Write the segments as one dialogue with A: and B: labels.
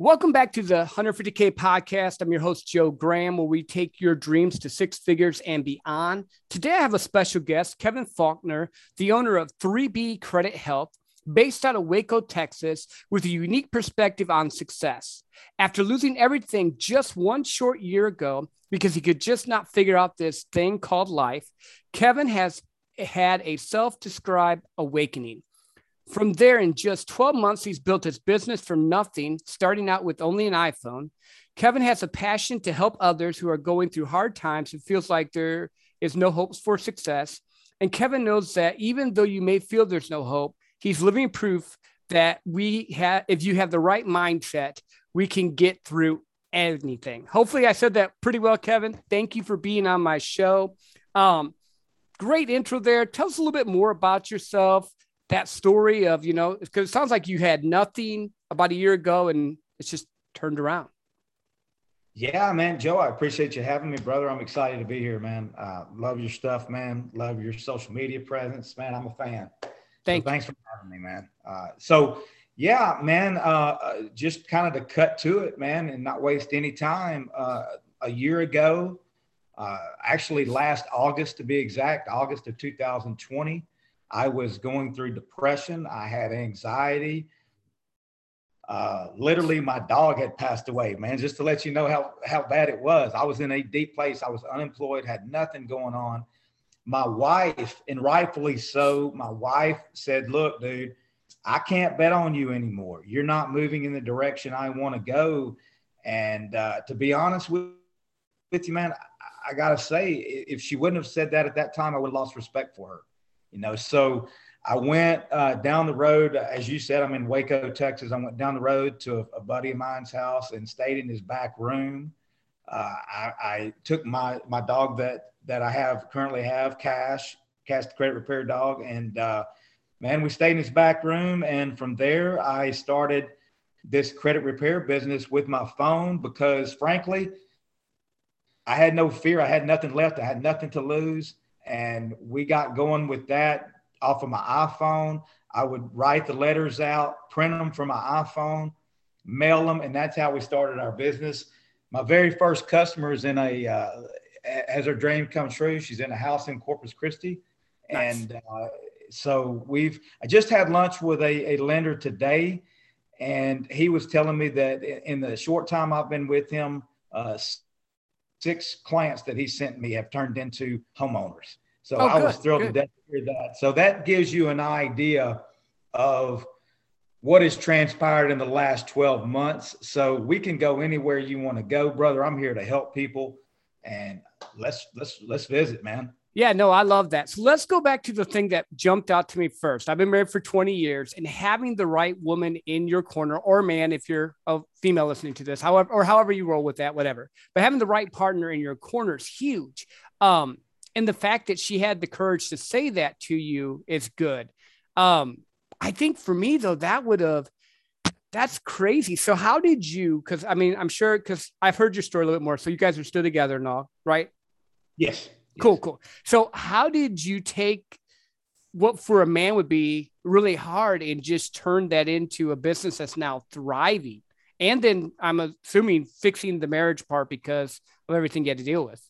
A: Welcome back to the 150K podcast. I'm your host, Joe Graham, where we take your dreams to six figures and beyond. Today, I have a special guest, Kevin Faulkner, the owner of 3B Credit Health, based out of Waco, Texas, with a unique perspective on success. After losing everything just one short year ago because he could just not figure out this thing called life, Kevin has had a self described awakening. From there, in just 12 months, he's built his business from nothing, starting out with only an iPhone. Kevin has a passion to help others who are going through hard times and feels like there is no hopes for success. And Kevin knows that even though you may feel there's no hope, he's living proof that we have, if you have the right mindset, we can get through anything. Hopefully, I said that pretty well, Kevin. Thank you for being on my show. Um, great intro there. Tell us a little bit more about yourself that story of, you know, because it sounds like you had nothing about a year ago and it's just turned around.
B: Yeah, man, Joe, I appreciate you having me, brother. I'm excited to be here, man. Uh, love your stuff, man. Love your social media presence, man. I'm a fan.
A: Thank
B: so thanks for having me, man. Uh, so, yeah, man, uh, uh, just kind of to cut to it, man, and not waste any time. Uh, a year ago, uh, actually last August to be exact, August of 2020, I was going through depression. I had anxiety. Uh, literally, my dog had passed away, man, just to let you know how, how bad it was. I was in a deep place. I was unemployed, had nothing going on. My wife, and rightfully so, my wife said, Look, dude, I can't bet on you anymore. You're not moving in the direction I want to go. And uh, to be honest with, with you, man, I, I got to say, if she wouldn't have said that at that time, I would have lost respect for her you know. So I went uh, down the road, as you said, I'm in Waco, Texas. I went down the road to a, a buddy of mine's house and stayed in his back room. Uh, I, I, took my my dog that that I have currently have Cash, Cash the credit repair dog, and uh, man, we stayed in his back room, and from there I started this credit repair business with my phone because frankly, I had no fear. I had nothing left. I had nothing to lose and we got going with that off of my iPhone. I would write the letters out, print them from my iPhone, mail them, and that's how we started our business. My very first customer is in a uh, has her dream come true. She's in a house in Corpus Christi, nice. and uh, so we've. I just had lunch with a, a lender today, and he was telling me that in the short time I've been with him, uh, six clients that he sent me have turned into homeowners. So oh, I was thrilled good. to death to hear that. So that gives you an idea of what has transpired in the last 12 months. So we can go anywhere you want to go, brother. I'm here to help people and let's let's let's visit, man.
A: Yeah, no, I love that. So let's go back to the thing that jumped out to me first. I've been married for 20 years and having the right woman in your corner or man, if you're a female listening to this, however, or however you roll with that, whatever, but having the right partner in your corner is huge. Um, and the fact that she had the courage to say that to you is good. Um, I think for me though, that would have, that's crazy. So how did you, cause I mean, I'm sure, cause I've heard your story a little bit more. So you guys are still together and all, right?
B: Yes.
A: Cool, cool. So, how did you take what for a man would be really hard and just turn that into a business that's now thriving? And then I'm assuming fixing the marriage part because of everything you had to deal with.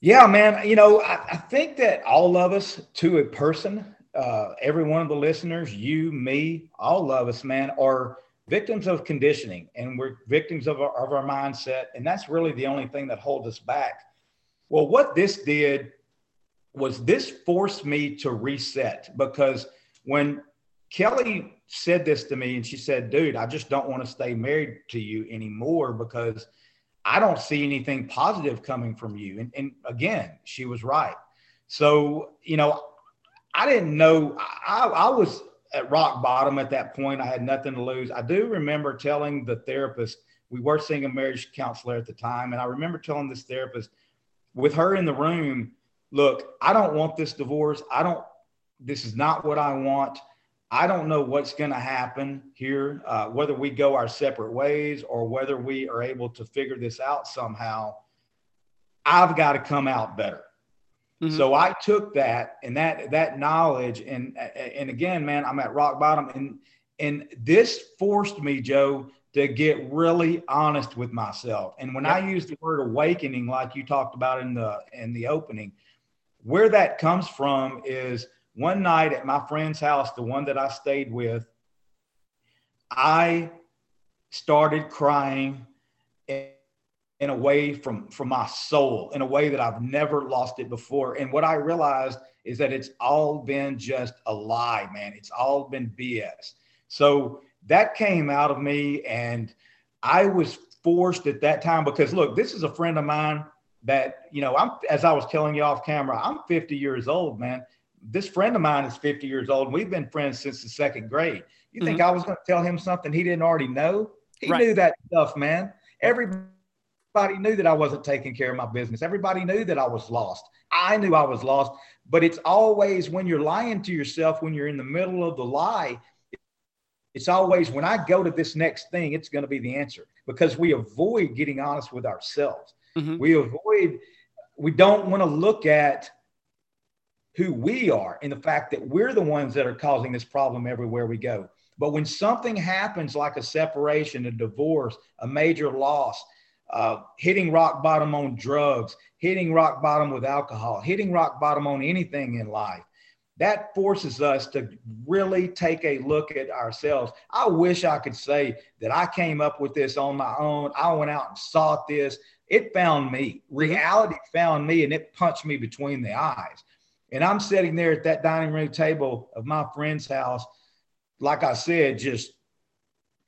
B: Yeah, man. You know, I, I think that all of us, to a person, uh, every one of the listeners, you, me, all of us, man, are victims of conditioning and we're victims of our, of our mindset. And that's really the only thing that holds us back well, what this did was this forced me to reset because when Kelly said this to me and she said, dude, I just don't want to stay married to you anymore because I don't see anything positive coming from you. And, and again, she was right. So, you know, I didn't know, I, I was at rock bottom at that point. I had nothing to lose. I do remember telling the therapist, we were seeing a marriage counselor at the time. And I remember telling this therapist, with her in the room, look, I don't want this divorce. I don't, this is not what I want. I don't know what's going to happen here, uh, whether we go our separate ways or whether we are able to figure this out somehow. I've got to come out better. Mm-hmm. So I took that and that that knowledge and and again, man, I'm at rock bottom and and this forced me, Joe, to get really honest with myself. And when yep. I use the word awakening, like you talked about in the in the opening, where that comes from is one night at my friend's house, the one that I stayed with, I started crying in, in a way from from my soul, in a way that I've never lost it before. And what I realized is that it's all been just a lie, man. It's all been BS. So that came out of me, and I was forced at that time because look, this is a friend of mine that you know I'm as I was telling you off camera, I'm 50 years old, man. This friend of mine is 50 years old, and we've been friends since the second grade. You mm-hmm. think I was going to tell him something he didn't already know? He right. knew that stuff, man. Everybody knew that I wasn't taking care of my business. Everybody knew that I was lost. I knew I was lost, but it's always when you're lying to yourself, when you're in the middle of the lie, it's always when I go to this next thing, it's going to be the answer because we avoid getting honest with ourselves. Mm-hmm. We avoid, we don't want to look at who we are and the fact that we're the ones that are causing this problem everywhere we go. But when something happens like a separation, a divorce, a major loss, uh, hitting rock bottom on drugs, hitting rock bottom with alcohol, hitting rock bottom on anything in life, that forces us to really take a look at ourselves. I wish I could say that I came up with this on my own. I went out and sought this. It found me. Reality found me and it punched me between the eyes. And I'm sitting there at that dining room table of my friend's house, like I said, just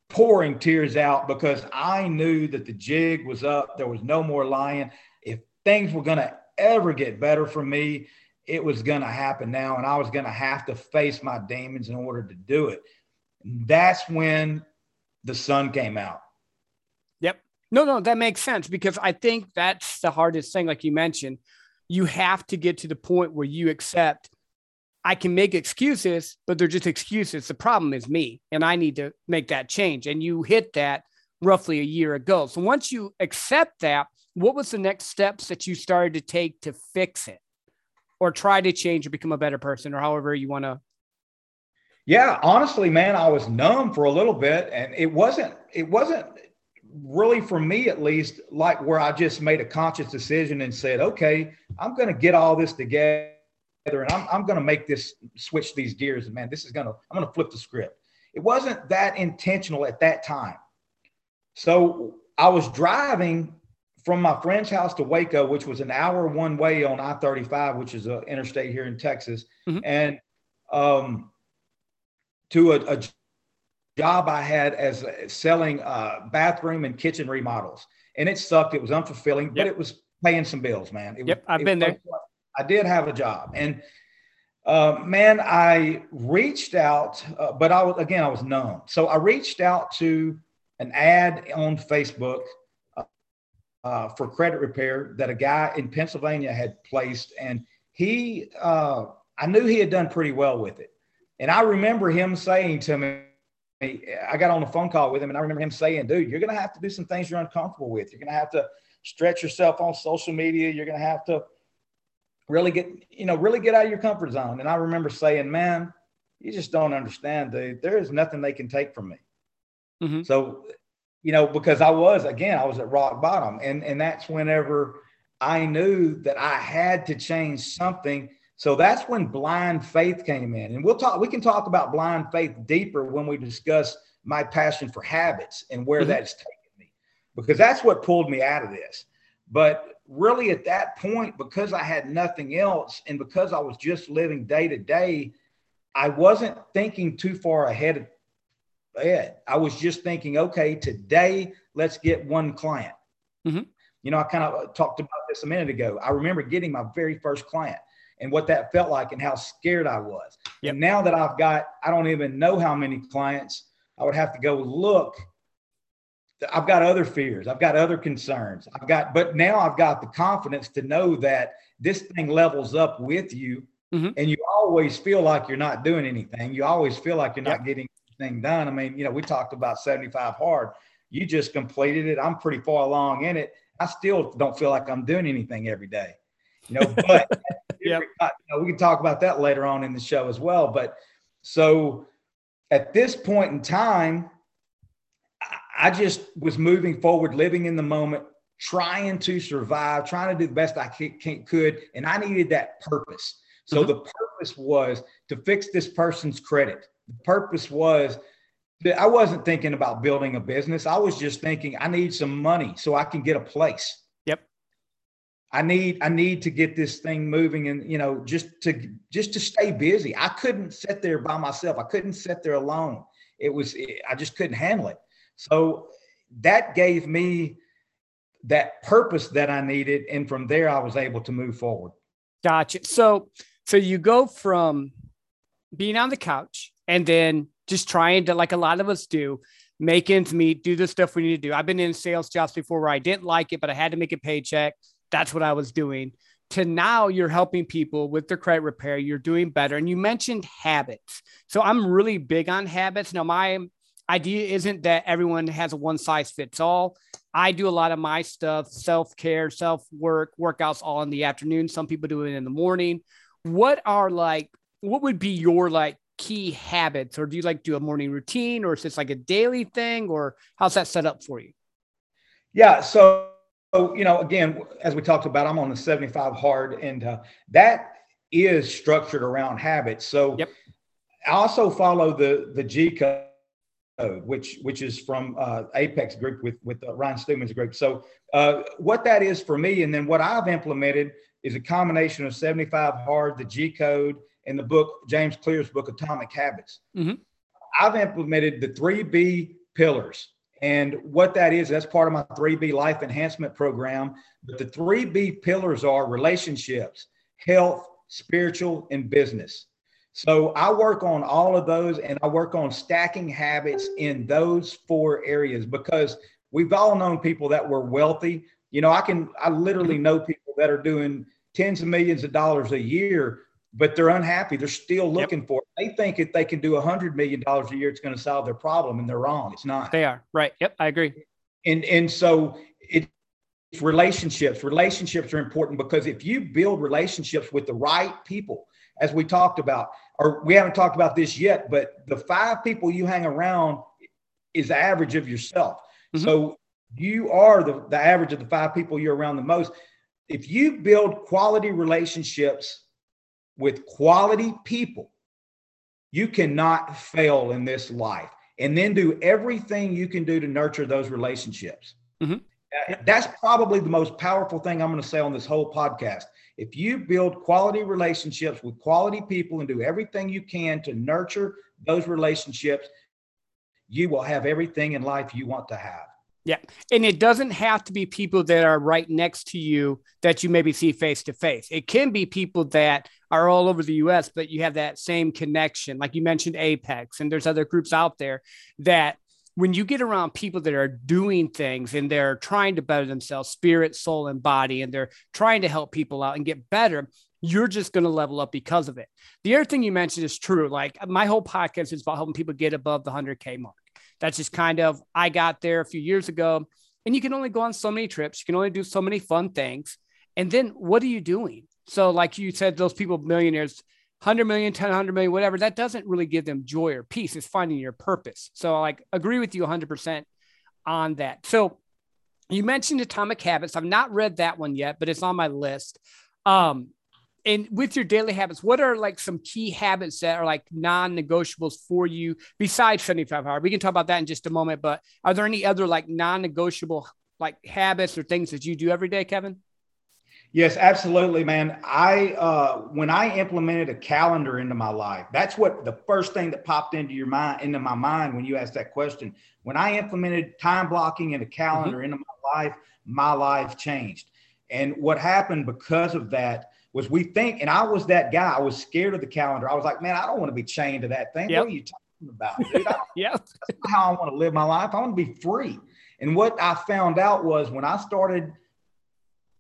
B: pouring tears out because I knew that the jig was up. There was no more lying. If things were going to ever get better for me, it was going to happen now, and I was going to have to face my demons in order to do it. That's when the sun came out.
A: Yep. No, no, that makes sense because I think that's the hardest thing. Like you mentioned, you have to get to the point where you accept I can make excuses, but they're just excuses. The problem is me, and I need to make that change. And you hit that roughly a year ago. So once you accept that, what was the next steps that you started to take to fix it? Or try to change or become a better person or however you want to
B: yeah honestly man i was numb for a little bit and it wasn't it wasn't really for me at least like where i just made a conscious decision and said okay i'm going to get all this together and i'm, I'm going to make this switch these gears and man this is going to i'm going to flip the script. It wasn't that intentional at that time. So i was driving from my friend's house to Waco, which was an hour one way on I 35, which is an interstate here in Texas, mm-hmm. and um, to a, a, job I had as selling uh, bathroom and kitchen remodels. And it sucked. It was unfulfilling, yep. but it was paying some bills, man. It
A: yep,
B: was,
A: I've been there.
B: I did have a job. And uh, man, I reached out, uh, but I was, again, I was numb. So I reached out to an ad on Facebook uh, for credit repair that a guy in Pennsylvania had placed, and he, uh, I knew he had done pretty well with it, and I remember him saying to me, I got on a phone call with him, and I remember him saying, "Dude, you're going to have to do some things you're uncomfortable with. You're going to have to stretch yourself on social media. You're going to have to really get, you know, really get out of your comfort zone." And I remember saying, "Man." You just don't understand, dude. There is nothing they can take from me. Mm-hmm. So you know, because I was again, I was at rock bottom, and and that's whenever I knew that I had to change something. So that's when blind faith came in, and we'll talk. We can talk about blind faith deeper when we discuss my passion for habits and where mm-hmm. that's taken me, because that's what pulled me out of this. But really, at that point, because I had nothing else, and because I was just living day to day, I wasn't thinking too far ahead bed. I was just thinking, okay, today let's get one client. Mm-hmm. You know, I kind of talked about this a minute ago. I remember getting my very first client and what that felt like and how scared I was. Yep. And now that I've got, I don't even know how many clients, I would have to go look. I've got other fears. I've got other concerns. I've got, but now I've got the confidence to know that this thing levels up with you. Mm-hmm. And you always feel like you're not doing anything. You always feel like you're yep. not getting thing done. I mean, you know, we talked about 75 hard. You just completed it. I'm pretty far along in it. I still don't feel like I'm doing anything every day, you know, but yep. you know, we can talk about that later on in the show as well. But so at this point in time, I just was moving forward, living in the moment, trying to survive, trying to do the best I could. And I needed that purpose. So mm-hmm. the purpose was to fix this person's credit. The purpose was that I wasn't thinking about building a business. I was just thinking I need some money so I can get a place.
A: Yep.
B: I need I need to get this thing moving and you know just to just to stay busy. I couldn't sit there by myself. I couldn't sit there alone. It was I just couldn't handle it. So that gave me that purpose that I needed. And from there, I was able to move forward.
A: Gotcha. So, so you go from being on the couch and then just trying to, like a lot of us do, make ends meet, do the stuff we need to do. I've been in sales jobs before where I didn't like it, but I had to make a paycheck. That's what I was doing. To now, you're helping people with their credit repair. You're doing better. And you mentioned habits. So I'm really big on habits. Now, my idea isn't that everyone has a one size fits all. I do a lot of my stuff, self care, self work, workouts all in the afternoon. Some people do it in the morning. What are like, what would be your like key habits? Or do you like do a morning routine or is this like a daily thing or how's that set up for you?
B: Yeah. So, you know, again, as we talked about, I'm on the 75 hard and uh, that is structured around habits. So, yep. I also follow the the G code which which is from uh, Apex Group with with uh, Ryan Stewman's group. So uh, what that is for me, and then what I've implemented is a combination of 75 Hard, the G Code, and the book James Clear's book Atomic Habits. Mm-hmm. I've implemented the three B pillars, and what that is, that's part of my three B life enhancement program. But the three B pillars are relationships, health, spiritual, and business. So I work on all of those and I work on stacking habits in those four areas because we've all known people that were wealthy. You know, I can, I literally know people that are doing tens of millions of dollars a year, but they're unhappy. They're still looking yep. for it. They think if they can do a hundred million dollars a year, it's going to solve their problem. And they're wrong. It's not.
A: They are right. Yep. I agree.
B: And, and so it, relationships relationships are important because if you build relationships with the right people as we talked about, or we haven't talked about this yet, but the five people you hang around is the average of yourself. Mm-hmm. So you are the, the average of the five people you're around the most. If you build quality relationships with quality people, you cannot fail in this life. And then do everything you can do to nurture those relationships. Mm-hmm. That's probably the most powerful thing I'm going to say on this whole podcast if you build quality relationships with quality people and do everything you can to nurture those relationships, you will have everything in life you want to have.
A: Yeah. And it doesn't have to be people that are right next to you that you maybe see face to face. It can be people that are all over the US, but you have that same connection. Like you mentioned Apex, and there's other groups out there that when you get around people that are doing things and they're trying to better themselves, spirit, soul, and body, and they're trying to help people out and get better, you're just going to level up because of it. The other thing you mentioned is true. Like uh, my whole podcast is about helping people get above the 100K mark. That's just kind of, I got there a few years ago, and you can only go on so many trips, you can only do so many fun things. And then what are you doing? So, like you said, those people, millionaires, 100 million, 10, 100 million, whatever, that doesn't really give them joy or peace. It's finding your purpose. So like agree with you 100% on that. So you mentioned Atomic Habits. I've not read that one yet, but it's on my list. Um, and with your daily habits, what are like some key habits that are like non-negotiables for you besides 75 hard? We can talk about that in just a moment, but are there any other like non-negotiable like habits or things that you do every day, Kevin?
B: Yes, absolutely, man. I uh, when I implemented a calendar into my life, that's what the first thing that popped into your mind, into my mind when you asked that question. When I implemented time blocking and a calendar mm-hmm. into my life, my life changed. And what happened because of that was we think, and I was that guy. I was scared of the calendar. I was like, man, I don't want to be chained to that thing. Yep. What are you talking about, dude?
A: yeah,
B: that's not how I want to live my life. I want to be free. And what I found out was when I started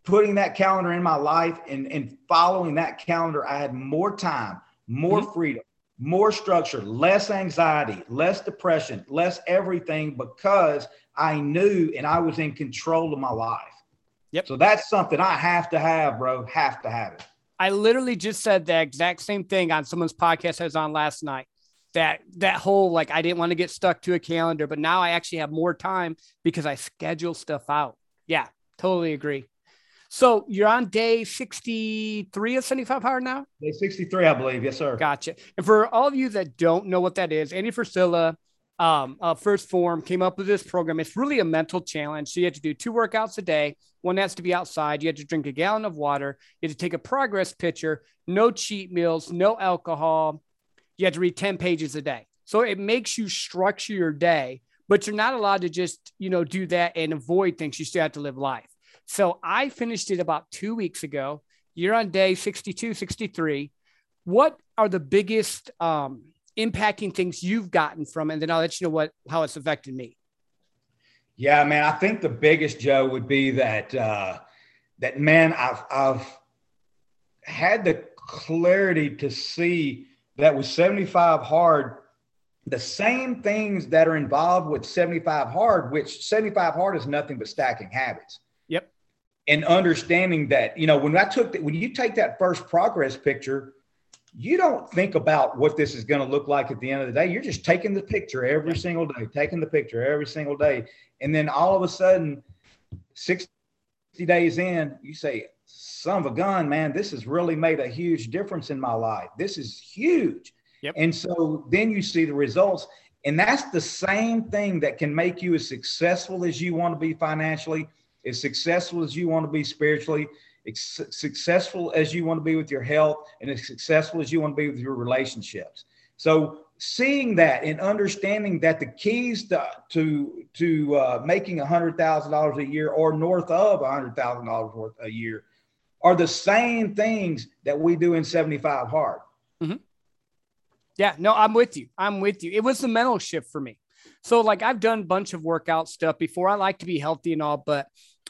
B: putting that calendar in my life and, and following that calendar, I had more time, more mm-hmm. freedom, more structure, less anxiety, less depression, less everything because I knew and I was in control of my life. Yep. So that's something I have to have, bro. Have to have it.
A: I literally just said the exact same thing on someone's podcast I was on last night. that that whole like I didn't want to get stuck to a calendar, but now I actually have more time because I schedule stuff out. Yeah, totally agree. So you're on day 63 of 75 hard now?
B: Day 63, I believe. Yes, sir.
A: Gotcha. And for all of you that don't know what that is, Andy Frisella, um, uh, 1st Form, came up with this program. It's really a mental challenge. So you have to do two workouts a day. One has to be outside. You have to drink a gallon of water. You have to take a progress picture. No cheat meals. No alcohol. You have to read 10 pages a day. So it makes you structure your day, but you're not allowed to just you know do that and avoid things. You still have to live life. So I finished it about two weeks ago. You're on day 62, 63. What are the biggest um, impacting things you've gotten from? And then I'll let you know what how it's affected me.
B: Yeah, man. I think the biggest Joe would be that uh, that man. I've I've had the clarity to see that with 75 hard, the same things that are involved with 75 hard, which 75 hard is nothing but stacking habits and understanding that, you know, when I took that, when you take that first progress picture, you don't think about what this is going to look like at the end of the day. You're just taking the picture every single day, taking the picture every single day. And then all of a sudden, 60 days in, you say, son of a gun, man, this has really made a huge difference in my life. This is huge. Yep. And so then you see the results. And that's the same thing that can make you as successful as you want to be financially as successful as you want to be spiritually, as successful as you want to be with your health, and as successful as you want to be with your relationships. So seeing that and understanding that the keys to to, to uh, making hundred thousand dollars a year or north of hundred thousand dollars worth a year are the same things that we do in 75 hard. Mm-hmm.
A: Yeah, no, I'm with you. I'm with you. It was the mental shift for me. So like I've done a bunch of workout stuff before. I like to be healthy and all, but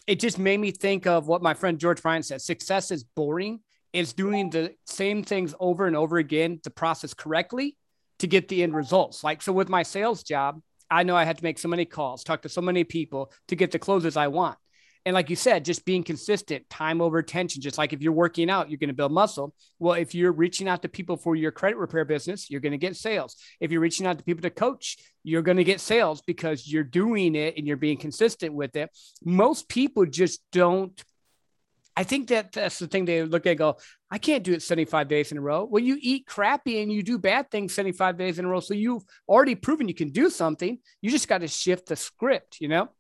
A: it just made me think of what my friend George Bryant said. Success is boring. It's doing the same things over and over again, the process correctly to get the end results. Like so with my sales job, I know I had to make so many calls, talk to so many people to get the closes I want. And like you said, just being consistent, time over attention, just like if you're working out, you're going to build muscle. Well, if you're reaching out to people for your credit repair business, you're going to get sales. If you're reaching out to people to coach, you're going to get sales because you're doing it and you're being consistent with it. Most people just don't. I think that that's the thing they look at go, I can't do it 75 days in a row. Well, you eat crappy and you do bad things 75 days in a row. So you've already proven you can do something. You just got to shift the script, you know?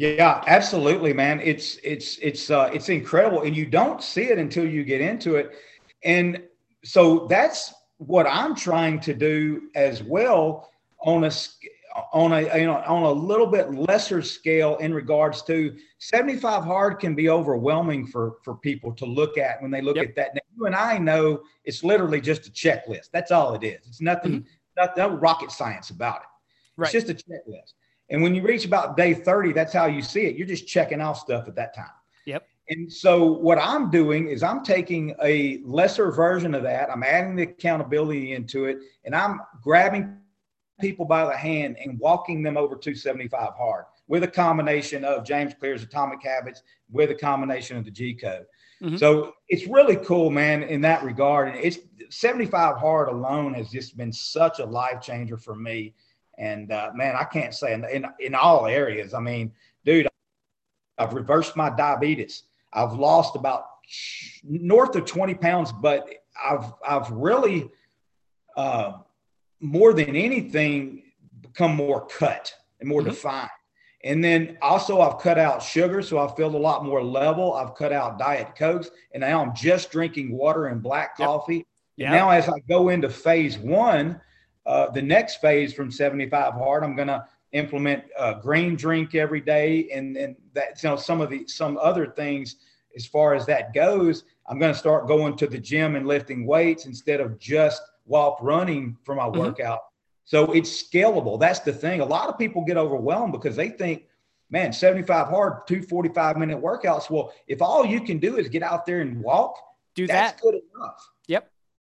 B: Yeah, absolutely, man. It's it's it's uh, it's incredible, and you don't see it until you get into it. And so that's what I'm trying to do as well on a on a you know on a little bit lesser scale in regards to 75 hard can be overwhelming for for people to look at when they look yep. at that. Now, you and I know it's literally just a checklist. That's all it is. It's nothing, mm-hmm. not, no rocket science about it. Right. It's just a checklist. And when you reach about day 30, that's how you see it. You're just checking off stuff at that time.
A: Yep.
B: And so what I'm doing is I'm taking a lesser version of that. I'm adding the accountability into it and I'm grabbing people by the hand and walking them over 275 hard with a combination of James Clear's Atomic Habits with a combination of the G code. Mm-hmm. So it's really cool, man, in that regard. And it's 75 hard alone has just been such a life changer for me. And uh, man, I can't say in, in, in all areas. I mean, dude, I've reversed my diabetes. I've lost about north of 20 pounds, but I've I've really uh, more than anything become more cut and more mm-hmm. defined. And then also I've cut out sugar, so I feel a lot more level. I've cut out diet cokes, and now I'm just drinking water and black coffee. Yep. Yep. Now, as I go into phase one, uh, the next phase from 75 hard, I'm going to implement a green drink every day, and and that you know some of the some other things as far as that goes. I'm going to start going to the gym and lifting weights instead of just walk running for my mm-hmm. workout. So it's scalable. That's the thing. A lot of people get overwhelmed because they think, man, 75 hard, two 45 minute workouts. Well, if all you can do is get out there and walk,
A: do
B: that's
A: that.
B: good enough.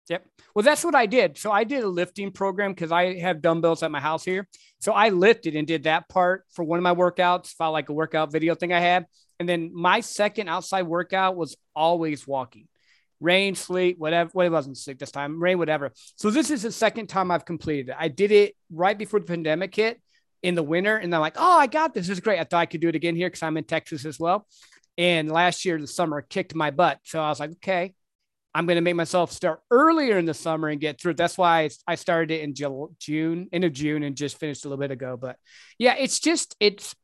A: Yep. Well, that's what I did. So I did a lifting program because I have dumbbells at my house here. So I lifted and did that part for one of my workouts, felt like a workout video thing I had. And then my second outside workout was always walking, rain, sleet, whatever. Well, it wasn't sleet this time, rain, whatever. So this is the second time I've completed it. I did it right before the pandemic hit in the winter, and I'm like, oh, I got this. This is great. I thought I could do it again here because I'm in Texas as well. And last year, the summer kicked my butt. So I was like, okay, I'm going to make myself start earlier in the summer and get through. That's why I started it in June, end of June, and just finished a little bit ago. But yeah, it's just, it's,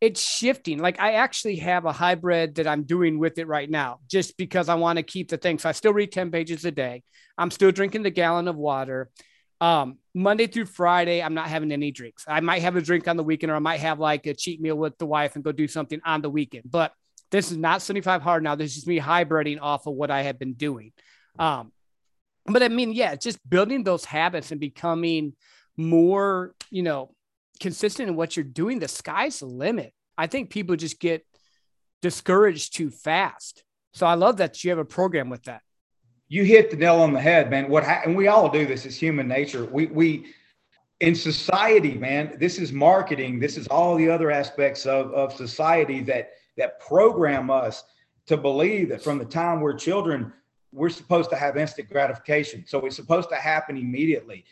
A: it's shifting. Like I actually have a hybrid that I'm doing with it right now, just because I want to keep the thing. So I still read 10 pages a day. I'm still drinking the gallon of water. Um, Monday through Friday, I'm not having any drinks. I might have a drink on the weekend, or I might have like a cheat meal with the wife and go do something on the weekend. But this is not 75 hard now. This is me hybriding off of what I have been doing. Um, but I mean, yeah, just building those habits and becoming more, you know, consistent in what you're doing. The sky's the limit. I think people just get discouraged too fast. So I love that you have a program with that.
B: You hit the nail on the head, man. What ha- and we all do this. It's human nature. We we in society, man. This is marketing. This is all the other aspects of of society that that program us to believe that from the time we're children, we're supposed to have instant gratification. So it's supposed to happen immediately.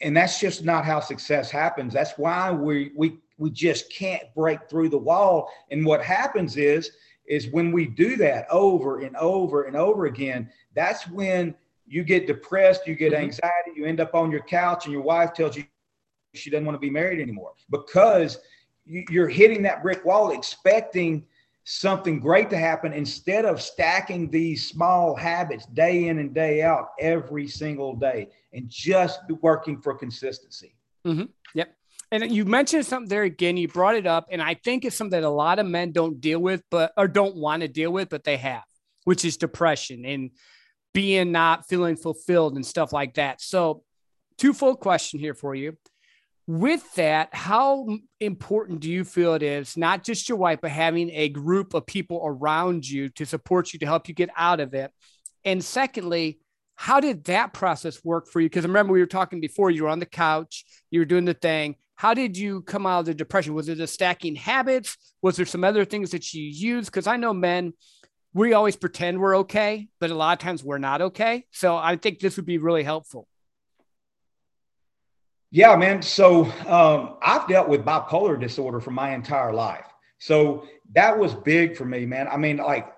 B: And that's just not how success happens. That's why we we we just can't break through the wall. And what happens is is when we do that over and over and over again, that's when you get depressed, you get mm-hmm. anxiety, you end up on your couch and your wife tells you she doesn't want to be married anymore because you're hitting that brick wall expecting something great to happen instead of stacking these small habits day in and day out every single day and just working for consistency.
A: Mm-hmm. Yep. And you mentioned something there again. You brought it up, and I think it's something that a lot of men don't deal with, but or don't want to deal with, but they have, which is depression and being not feeling fulfilled and stuff like that. So, twofold question here for you with that, how important do you feel it is, not just your wife, but having a group of people around you to support you to help you get out of it? And secondly, how did that process work for you? Because remember, we were talking before, you were on the couch, you were doing the thing. How did you come out of the depression? Was it the stacking habits? Was there some other things that you used? Because I know men, we always pretend we're okay, but a lot of times we're not okay. So I think this would be really helpful.
B: Yeah, man. So um, I've dealt with bipolar disorder for my entire life. So that was big for me, man. I mean, like,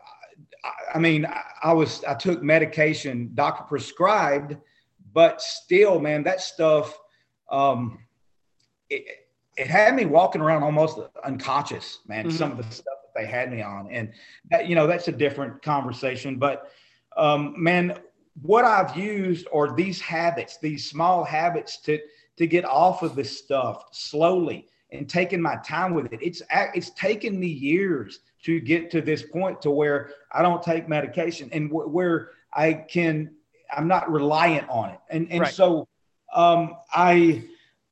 B: I mean, I was, I took medication, doctor prescribed, but still, man, that stuff, um, it, it had me walking around almost unconscious, man, mm-hmm. some of the stuff that they had me on. And that, you know, that's a different conversation. But um, man, what I've used are these habits, these small habits to, to get off of this stuff slowly and taking my time with it. It's it's taken me years to get to this point to where I don't take medication and w- where I can I'm not reliant on it. And and right. so um, I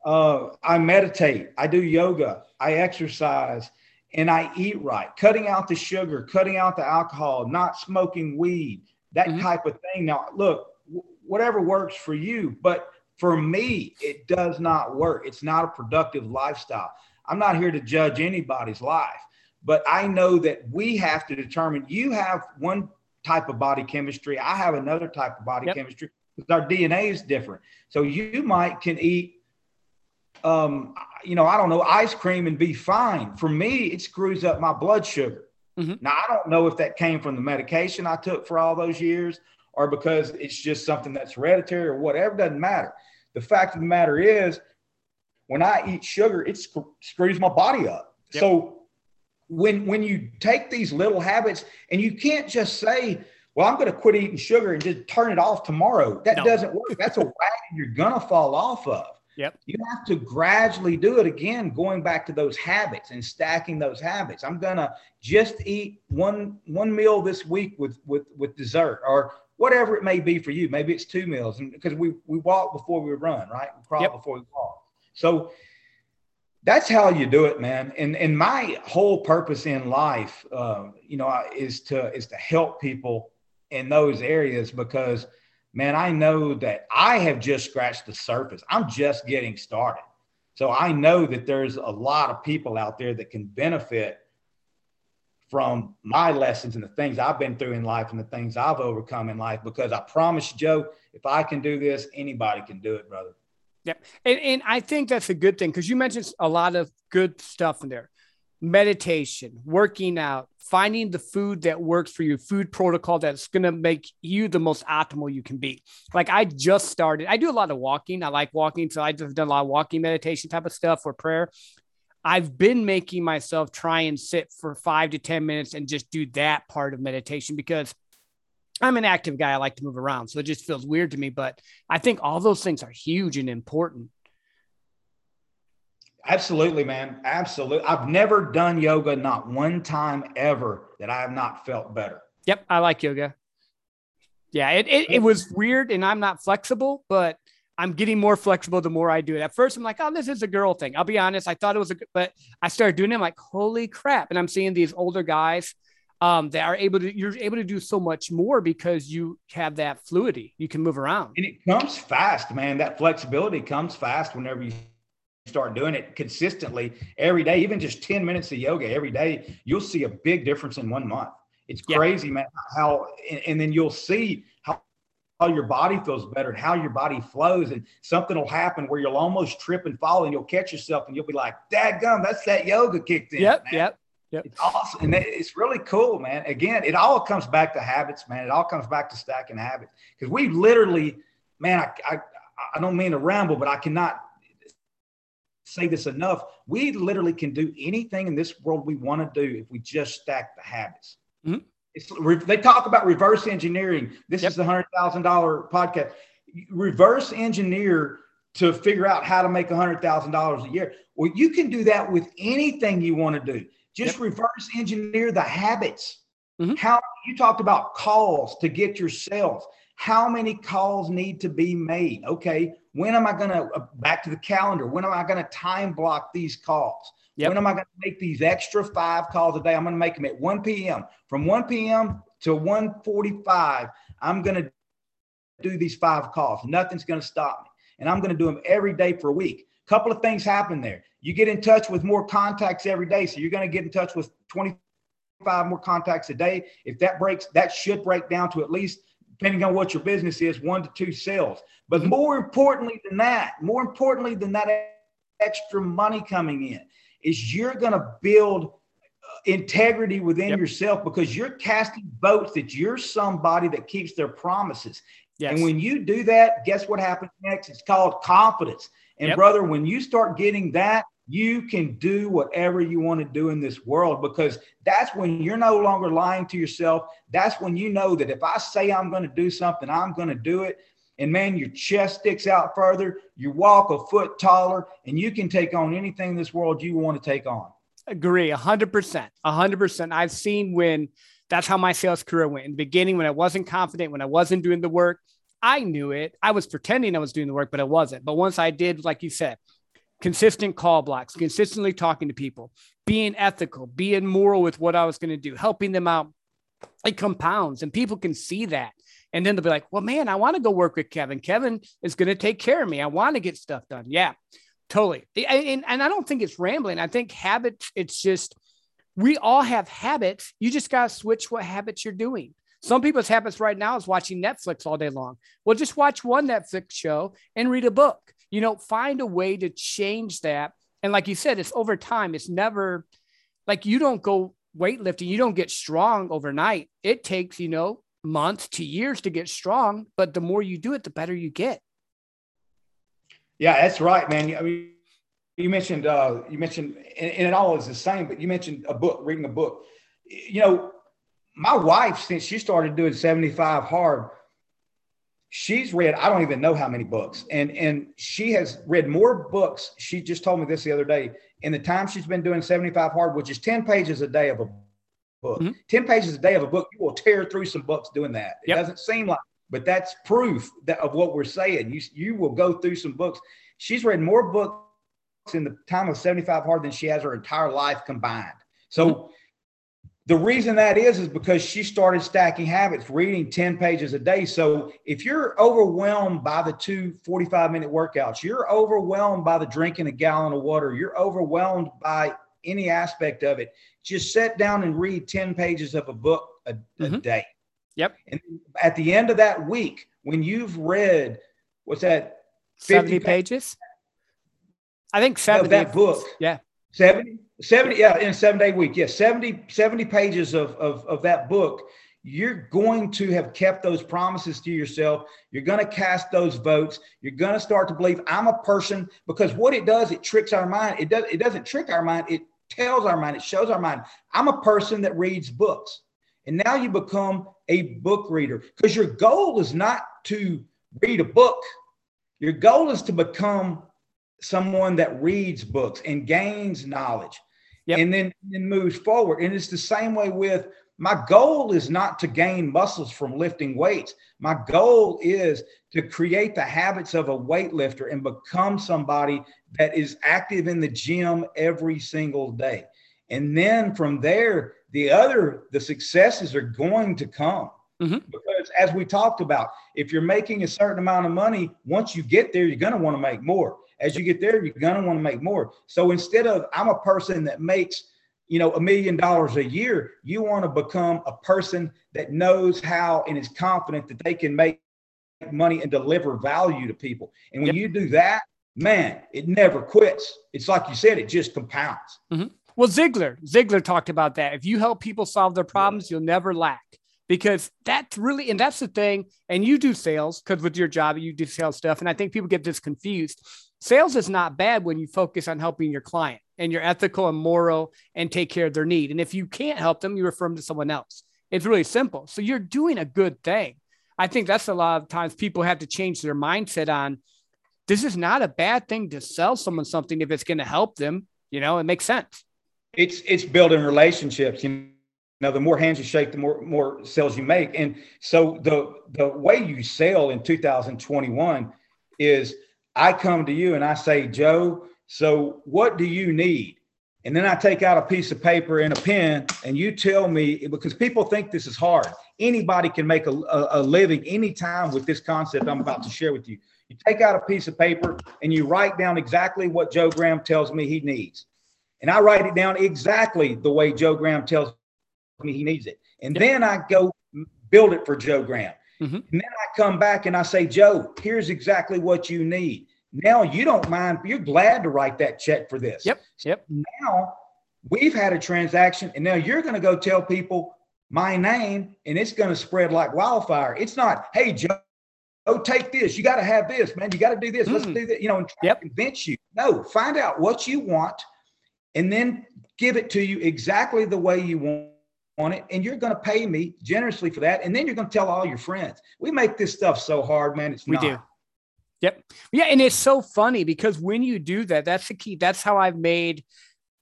B: uh, I meditate, I do yoga, I exercise, and I eat right. Cutting out the sugar, cutting out the alcohol, not smoking weed, that mm-hmm. type of thing. Now, look, w- whatever works for you, but for me, it does not work. It's not a productive lifestyle. I'm not here to judge anybody's life, but I know that we have to determine you have one type of body chemistry, I have another type of body yep. chemistry because our DNA is different. So you might can eat um, you know, I don't know, ice cream and be fine. For me, it screws up my blood sugar. Mm-hmm. Now, I don't know if that came from the medication I took for all those years or because it's just something that's hereditary or whatever, doesn't matter. The fact of the matter is, when I eat sugar, it sc- screws my body up. Yep. So when when you take these little habits and you can't just say, "Well, I'm going to quit eating sugar and just turn it off tomorrow," that no. doesn't work. That's a wagon you're going to fall off of.
A: Yep.
B: You have to gradually do it again, going back to those habits and stacking those habits. I'm gonna just eat one one meal this week with with with dessert, or whatever it may be for you. Maybe it's two meals, and because we we walk before we run, right? We crawl yep. before we walk. So that's how you do it, man. And and my whole purpose in life, uh, you know, is to is to help people in those areas because, man, I know that I have just scratched the surface. I'm just getting started. So I know that there's a lot of people out there that can benefit from my lessons and the things I've been through in life and the things I've overcome in life because I promise Joe, if I can do this, anybody can do it, brother.
A: Yeah. And, and I think that's a good thing because you mentioned a lot of good stuff in there meditation, working out, finding the food that works for you, food protocol that's going to make you the most optimal you can be. Like I just started, I do a lot of walking. I like walking. So I've done a lot of walking meditation type of stuff or prayer. I've been making myself try and sit for five to 10 minutes and just do that part of meditation because I'm an active guy. I like to move around. So it just feels weird to me. But I think all those things are huge and important.
B: Absolutely, man. Absolutely. I've never done yoga, not one time ever, that I have not felt better.
A: Yep. I like yoga. Yeah. It, it, it was weird and I'm not flexible, but I'm getting more flexible the more I do it. At first, I'm like, oh, this is a girl thing. I'll be honest. I thought it was a, but I started doing it. I'm like, holy crap. And I'm seeing these older guys um, that are able to, you're able to do so much more because you have that fluidity. You can move around.
B: And it comes fast, man. That flexibility comes fast whenever you start doing it consistently every day, even just 10 minutes of yoga every day, you'll see a big difference in one month. It's crazy, yeah. man. How, and, and then you'll see how, your body feels better and how your body flows. And something will happen where you'll almost trip and fall and you'll catch yourself and you'll be like, Dad gum, that's that yoga kicked in.
A: Yep. Man. Yep. Yep.
B: It's awesome. And it's really cool, man. Again, it all comes back to habits, man. It all comes back to stacking habits. Because we literally, man, I, I, I don't mean to ramble, but I cannot say this enough. We literally can do anything in this world we want to do if we just stack the habits. Mm-hmm. They talk about reverse engineering. This yep. is the hundred thousand dollar podcast. Reverse engineer to figure out how to make a hundred thousand dollars a year. Well, you can do that with anything you want to do. Just yep. reverse engineer the habits. Mm-hmm. How you talked about calls to get your sales. How many calls need to be made? Okay, when am I going to uh, back to the calendar? When am I going to time block these calls? Yep. When am I going to make these extra five calls a day? I'm going to make them at 1 p.m. From 1 p.m. to 1:45, I'm going to do these five calls. Nothing's going to stop me, and I'm going to do them every day for a week. A couple of things happen there. You get in touch with more contacts every day, so you're going to get in touch with 25 more contacts a day. If that breaks, that should break down to at least depending on what your business is, one to two sales. But mm-hmm. more importantly than that, more importantly than that extra money coming in, is you're going to build uh, integrity within yep. yourself because you're casting votes that you're somebody that keeps their promises. Yes. And when you do that, guess what happens next? It's called confidence. And yep. brother, when you start getting that, you can do whatever you want to do in this world because that's when you're no longer lying to yourself. That's when you know that if I say I'm going to do something, I'm going to do it. And man, your chest sticks out further, you walk a foot taller, and you can take on anything in this world you want to take on.
A: Agree, 100%. 100%. I've seen when that's how my sales career went. In the beginning, when I wasn't confident, when I wasn't doing the work, I knew it. I was pretending I was doing the work, but I wasn't. But once I did, like you said, consistent call blocks, consistently talking to people, being ethical, being moral with what I was going to do, helping them out. It compounds and people can see that. And then they'll be like, well, man, I want to go work with Kevin. Kevin is going to take care of me. I want to get stuff done. Yeah, totally. And, and I don't think it's rambling. I think habits, it's just, we all have habits. You just got to switch what habits you're doing. Some people's habits right now is watching Netflix all day long. Well, just watch one Netflix show and read a book you know, find a way to change that. And like you said, it's over time. It's never like you don't go weightlifting, you don't get strong overnight. It takes, you know, months to years to get strong, but the more you do it, the better you get.
B: Yeah, that's right, man. I mean, you mentioned uh, you mentioned, and, and it all is the same. But you mentioned a book, reading a book. You know, my wife, since she started doing seventy five hard, she's read i don't even know how many books and and she has read more books she just told me this the other day in the time she's been doing 75 hard which is 10 pages a day of a book. Mm-hmm. 10 pages a day of a book you will tear through some books doing that. It yep. doesn't seem like but that's proof that of what we're saying. You you will go through some books. She's read more books in the time of 75 hard than she has her entire life combined. So mm-hmm. the reason that is is because she started stacking habits reading 10 pages a day. So if you're overwhelmed by the two 45 minute workouts you're overwhelmed by the drinking a gallon of water you're overwhelmed by any aspect of it, just sit down and read 10 pages of a book a, mm-hmm. a day.
A: Yep.
B: And at the end of that week, when you've read, what's that?
A: 70 pages? I think 70.
B: Of that book.
A: Yeah.
B: 70, 70, yeah, in a seven day week. Yes, 70, 70 pages of, of, of that book. You're going to have kept those promises to yourself. You're going to cast those votes. You're going to start to believe I'm a person because what it does, it tricks our mind. It does, it doesn't trick our mind. It tells our mind, it shows our mind. I'm a person that reads books. And now you become a book reader because your goal is not to read a book. Your goal is to become someone that reads books and gains knowledge yep. and then, then moves forward. And it's the same way with my goal is not to gain muscles from lifting weights. My goal is to create the habits of a weightlifter and become somebody that is active in the gym every single day. And then from there, the other, the successes are going to come. Mm-hmm. Because as we talked about, if you're making a certain amount of money, once you get there, you're going to want to make more. As you get there, you're going to want to make more. So instead of I'm a person that makes, you know, a million dollars a year, you want to become a person that knows how and is confident that they can make money and deliver value to people. And when yep. you do that, man, it never quits. It's like you said, it just compounds.
A: Mm-hmm. Well, Ziglar, Ziglar talked about that. If you help people solve their problems, you'll never lack because that's really, and that's the thing. And you do sales because with your job, you do sales stuff. And I think people get this confused. Sales is not bad when you focus on helping your client and you're ethical and moral and take care of their need. And if you can't help them, you refer them to someone else. It's really simple. So you're doing a good thing. I think that's a lot of times people have to change their mindset on this is not a bad thing to sell someone something if it's going to help them. You know, it makes sense
B: it's it's building relationships. You know, the more hands you shake, the more more sales you make. And so the the way you sell in 2021 is I come to you and I say, Joe, so what do you need? And then I take out a piece of paper and a pen, and you tell me because people think this is hard. Anybody can make a, a, a living anytime with this concept I'm about to share with you. You take out a piece of paper and you write down exactly what Joe Graham tells me he needs. And I write it down exactly the way Joe Graham tells me he needs it. And then I go build it for Joe Graham. Mm-hmm. And then I come back and I say, Joe, here's exactly what you need. Now you don't mind, you're glad to write that check for this.
A: Yep. Yep.
B: Now we've had a transaction, and now you're going to go tell people my name, and it's going to spread like wildfire. It's not, hey, Joe, oh, take this. You got to have this, man. You got to do this. Mm. Let's do that. You know, and try yep. to convince you. No, find out what you want and then give it to you exactly the way you want it. And you're going to pay me generously for that. And then you're going to tell all your friends. We make this stuff so hard, man. It's
A: we
B: not.
A: do. Yep. Yeah. And it's so funny because when you do that, that's the key. That's how I've made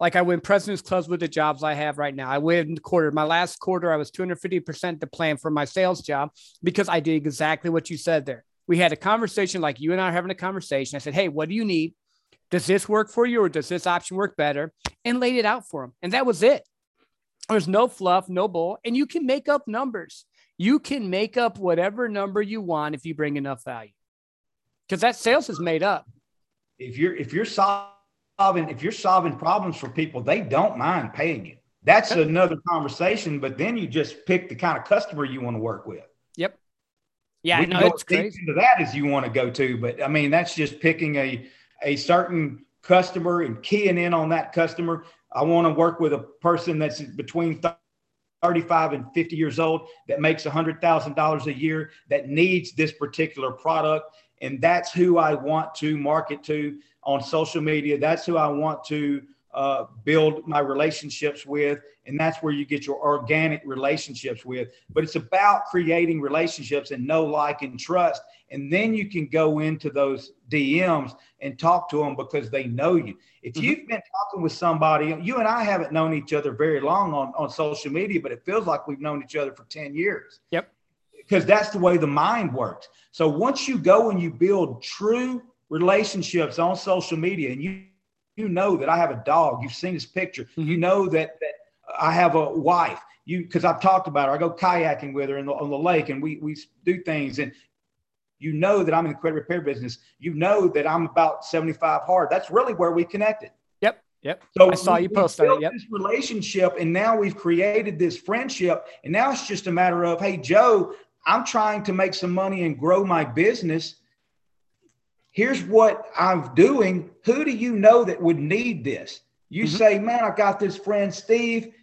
A: like I win president's clubs with the jobs I have right now. I win quarter. My last quarter, I was 250% the plan for my sales job because I did exactly what you said there. We had a conversation like you and I are having a conversation. I said, Hey, what do you need? Does this work for you or does this option work better? And laid it out for them. And that was it. There's no fluff, no bull. And you can make up numbers. You can make up whatever number you want if you bring enough value. Because that sales is made up.
B: If you're if you're solving if you're solving problems for people, they don't mind paying you. That's another conversation. But then you just pick the kind of customer you want to work with.
A: Yep. Yeah,
B: we I know it's crazy. Into that as you want to go to, but I mean that's just picking a a certain customer and keying in on that customer. I want to work with a person that's between 35 and 50 years old that makes $100,000 a year that needs this particular product. And that's who I want to market to on social media. That's who I want to uh, build my relationships with. And that's where you get your organic relationships with. But it's about creating relationships and know, like, and trust. And then you can go into those DMs and talk to them because they know you. If mm-hmm. you've been talking with somebody, you and I haven't known each other very long on, on social media, but it feels like we've known each other for 10 years.
A: Yep.
B: Because that's the way the mind works. So once you go and you build true relationships on social media and you you know that I have a dog. You've seen this picture. Mm-hmm. You know that that I have a wife. You because I've talked about her. I go kayaking with her the, on the lake, and we we do things. And you know that I'm in the credit repair business. You know that I'm about 75 hard. That's really where we connected.
A: Yep. Yep. So I saw you post it. Yep.
B: This relationship, and now we've created this friendship, and now it's just a matter of, hey, Joe, I'm trying to make some money and grow my business. Here's what I'm doing. Who do you know that would need this? You mm-hmm. say, man, I got this friend Steve.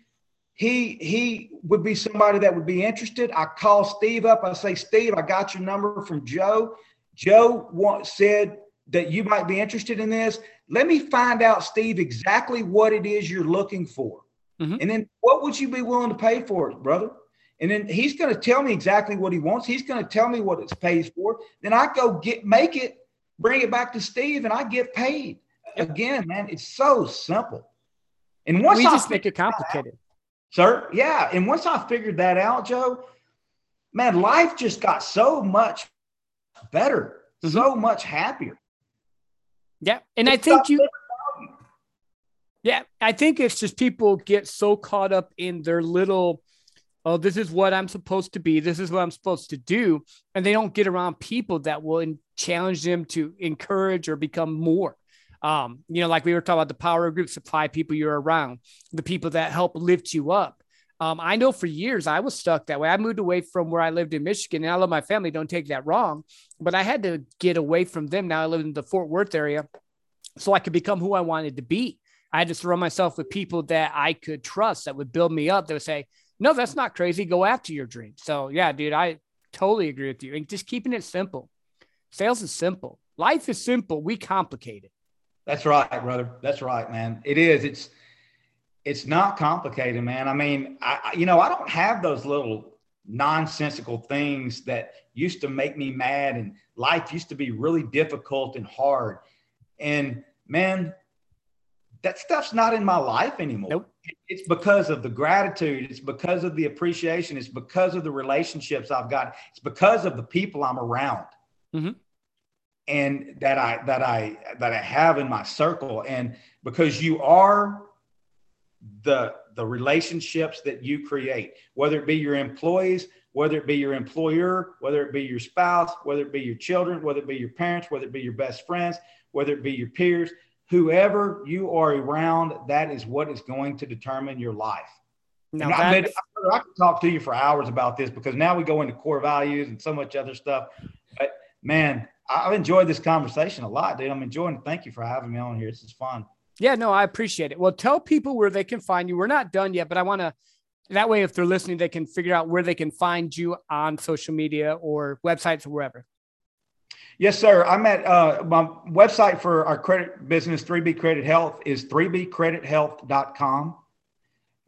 B: He he would be somebody that would be interested. I call Steve up. I say, Steve, I got your number from Joe. Joe want, said that you might be interested in this. Let me find out, Steve, exactly what it is you're looking for. Mm-hmm. And then what would you be willing to pay for it, brother? And then he's going to tell me exactly what he wants. He's going to tell me what it pays for. Then I go get make it, bring it back to Steve, and I get paid. Again, man, it's so simple.
A: And once we I just make it complicated,
B: out, sir. Yeah, and once I figured that out, Joe, man, life just got so much better, mm-hmm. so much happier.
A: Yeah, and it's I think you. Yeah, I think it's just people get so caught up in their little oh, this is what I'm supposed to be. This is what I'm supposed to do. And they don't get around people that will challenge them to encourage or become more. Um, you know, like we were talking about the power of groups, the five people you're around, the people that help lift you up. Um, I know for years I was stuck that way. I moved away from where I lived in Michigan, and I love my family. Don't take that wrong, but I had to get away from them. Now I live in the Fort Worth area, so I could become who I wanted to be. I had to surround myself with people that I could trust that would build me up. That would say, no, that's not crazy. Go after your dream. So yeah, dude, I totally agree with you. And just keeping it simple. Sales is simple. Life is simple. We complicate it.
B: That's right, brother. That's right, man. It is. It's it's not complicated, man. I mean, I you know, I don't have those little nonsensical things that used to make me mad and life used to be really difficult and hard. And man, that stuff's not in my life anymore. Nope. It's because of the gratitude. It's because of the appreciation. It's because of the relationships I've got. It's because of the people I'm around, mm-hmm. and that I that I that I have in my circle. And because you are the the relationships that you create, whether it be your employees, whether it be your employer, whether it be your spouse, whether it be your children, whether it be your parents, whether it be your best friends, whether it be your peers whoever you are around, that is what is going to determine your life. Now, I, I, I could talk to you for hours about this because now we go into core values and so much other stuff. Man, I've enjoyed this conversation a lot, dude. I'm enjoying it. Thank you for having me on here. This is fun.
A: Yeah, no, I appreciate it. Well, tell people where they can find you. We're not done yet, but I want to that way if they're listening, they can figure out where they can find you on social media or websites or wherever.
B: Yes, sir. I'm at uh, my website for our credit business, 3B Credit Health, is 3bcredithealth.com.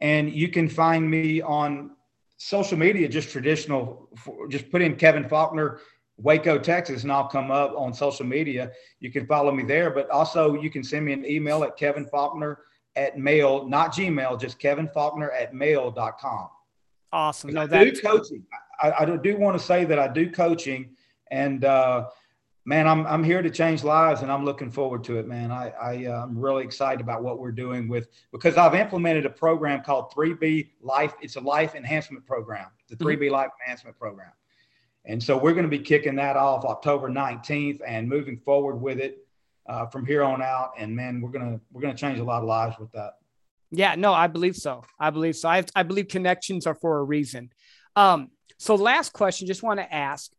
B: And you can find me on social media, just traditional, just put in Kevin Faulkner, Waco, Texas, and I'll come up on social media. You can follow me there, but also you can send me an email at Kevin Faulkner at mail, not Gmail, just Kevin Faulkner at mail.com.
A: Awesome.
B: No, I do coaching. I, I do want to say that I do coaching and, uh, man, I'm I'm here to change lives, and I'm looking forward to it, man. I, I uh, I'm really excited about what we're doing with because I've implemented a program called 3B Life. It's a life enhancement program, the 3B mm-hmm. Life Enhancement Program, and so we're going to be kicking that off October 19th and moving forward with it uh, from here on out. And man, we're gonna we're gonna change a lot of lives with that.
A: Yeah, no, I believe so. I believe so. I, I believe connections are for a reason. Um, so last question, just want to ask,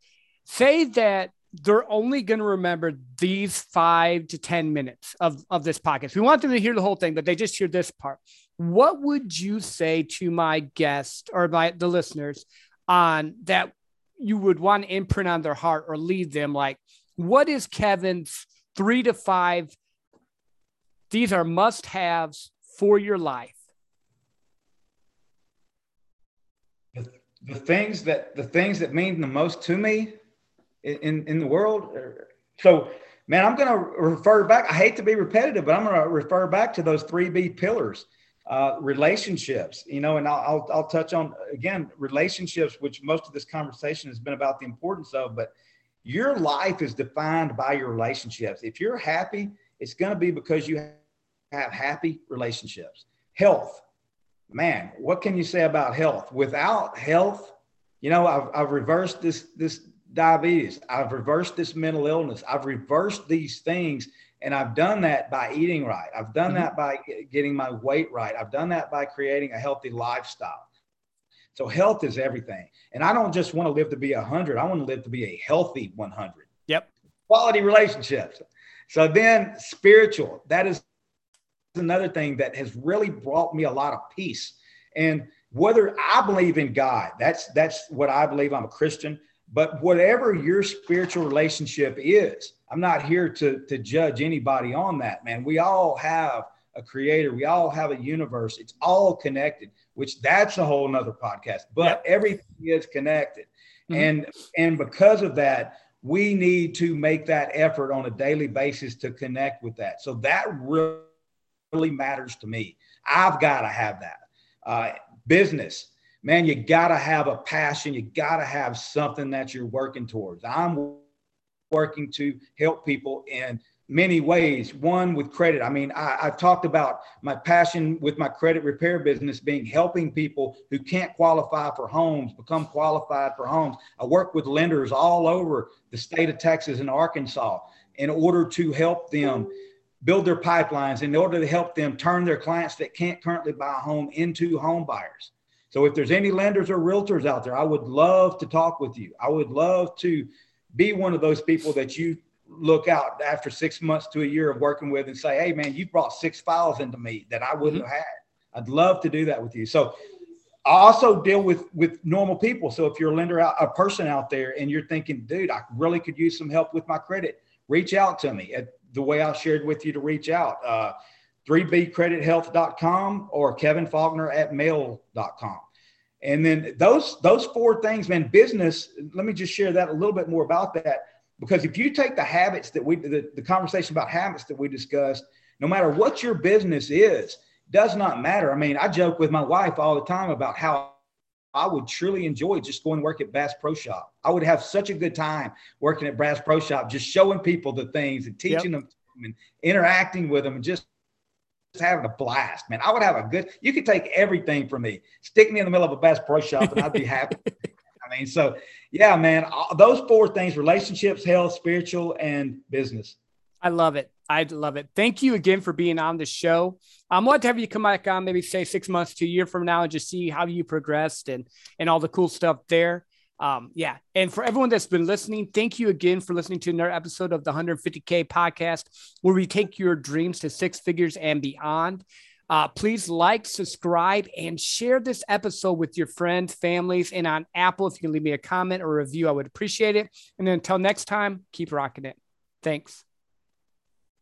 A: say that they're only going to remember these five to 10 minutes of, of this podcast. We want them to hear the whole thing, but they just hear this part. What would you say to my guest or my the listeners on that you would want to imprint on their heart or leave them like, what is Kevin's three to five? These are must haves for your life.
B: The, the things that the things that mean the most to me in in the world. So, man, I'm going to refer back. I hate to be repetitive, but I'm going to refer back to those three B pillars. Uh, relationships, you know, and I'll, I'll, touch on again relationships, which most of this conversation has been about the importance of. But your life is defined by your relationships. If you're happy, it's going to be because you have happy relationships. Health, man, what can you say about health? Without health, you know, I've, I've reversed this this diabetes. I've reversed this mental illness. I've reversed these things And I've done that by eating right. I've done
A: Mm-hmm.
B: that by getting my weight right. I've done that by creating a healthy lifestyle. So health is everything. And I don't just want to live to be 100. I want to live to be a healthy 100.
A: Yep.
B: Quality relationships. So then spiritual, that is another thing that has really brought me a lot of peace. And whether I believe in God, that's that's what I believe. I'm a Christian, but whatever your spiritual relationship is, I'm not here to to judge anybody on that, man. We all have a creator, we all have a universe. It's all connected, which that's a whole nother podcast. But everything is connected.
A: Mhm.
B: And and because of that, we need to make that effort on a daily basis to connect with that. So that really, really matters to me. I've got to have that. Uh, business, man, you got to have a passion. You got to have something that you're working towards. I'm working to help people in many ways. One with credit. I mean, I, I've talked about my passion with my credit repair business being helping people who can't qualify for homes become qualified for homes. I work with lenders all over the state of Texas and Arkansas in order to help them build their pipelines, in order to help them turn their clients that can't currently buy a home into home buyers. So if there's any lenders or realtors out there, I would love to talk with you. I would love to be one of those people that you look out after six months to a year of working with and say, hey, man, you brought six files into me that I wouldn't have had. I'd love to do that with you. So I also deal with with normal people. So if you're a lender, out, a person out there, and you're thinking, dude, I really could use some help with my credit, reach out to me at the way I shared with you to reach out. Uh, 3bcredithealth.com or Kevin Faulkner at mail.com. And then those those four things, man, business, let me just share that a little bit more about that. Because if you take the habits that we the, the conversation about habits that we discussed, no matter what your business is, does not matter. I mean, I joke with my wife all the time about how I would truly enjoy just going to work at Bass Pro Shop. I would have such a good time working at Bass Pro Shop, just showing people the things and teaching yep. them and interacting with them and just having a blast, man. I would have a good, you could take everything from me, stick me in the middle of a Bass Pro Shop and I'd be happy. I mean, so yeah, man, uh, those four things, relationships, health, spiritual, and business.
A: I love it. I love it. Thank you again for being on the show. I'm want to have you come back on maybe say six months to a year from now and just see how you progressed and and all the cool stuff there. Um, yeah. And for everyone that's been listening, thank you again for listening to another episode of the 150K podcast, where we take your dreams to six figures and beyond. Uh, please like, subscribe, and share this episode with your friends, families, and on Apple. If you can leave me a comment or review, I would appreciate it. And then until next time, keep rocking it. Thanks.